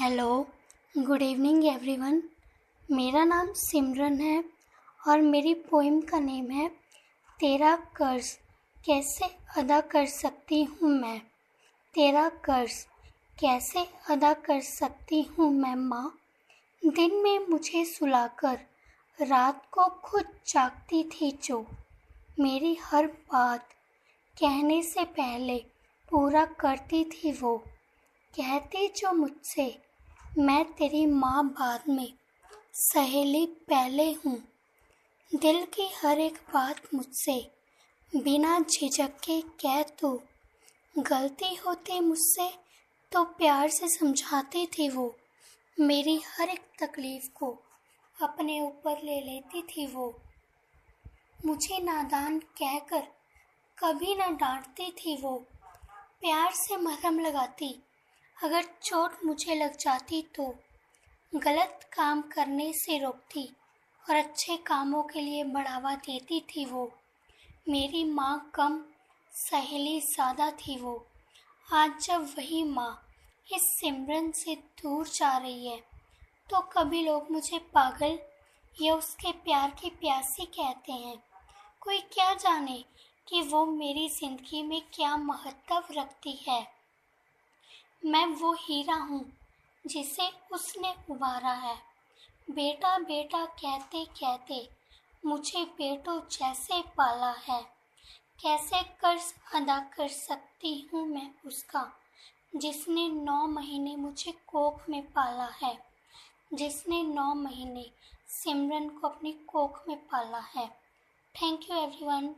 Hello good evening everyone मेरा नाम सिमरन है और मेरी पोइम का नेम है, तेरा कर्ज। कैसे अदा कर सकती हूँ मैं? तेरा कर्ज। कैसे अदा कर सकती हूँ मैं, माँ? दिन में मुझे सुलाकर, रात को खुद जागती थी जो। मेरी हर बात कहने से पहले पूरा करती थी वो। कहती जो मुझसे, मैं तेरी माँ बाद में सहेली पहले हूँ। दिल की हर एक बात मुझसे, बिना झिझक के कह तो। गलती होती मुझसे तो प्यार से समझाती थी वो। मेरी हर एक तकलीफ़ को अपने ऊपर ले लेती थी वो। मुझे नादान कहकर कभी ना डांटती थी वो। प्यार से मरहम लगाती अगर चोट मुझे लग जाती तो गलत काम करने से रोकती और अच्छे कामों के लिए बढ़ावा देती थी वो। मेरी माँ कम सहेली ज़्यादा थी वो। आज जब वही माँ इस सिमरन से दूर जा रही है तो कभी लोग मुझे पागल या उसके प्यार की प्यासी कहते हैं। कोई क्या जाने कि वो मेरी ज़िंदगी में क्या महत्व रखती है। मैं वो हीरा हूँ जिसे उसने उबारा है। बेटा बेटा, कहते कहते, मुझे बेटों जैसे पाला है। कैसे कर्ज अदा कर सकती हूँ मैं उसका, जिसने नौ महीने मुझे कोख में पाला है? जिसने नौ महीने सिमरन को अपनी कोख में पाला है। Thank you everyone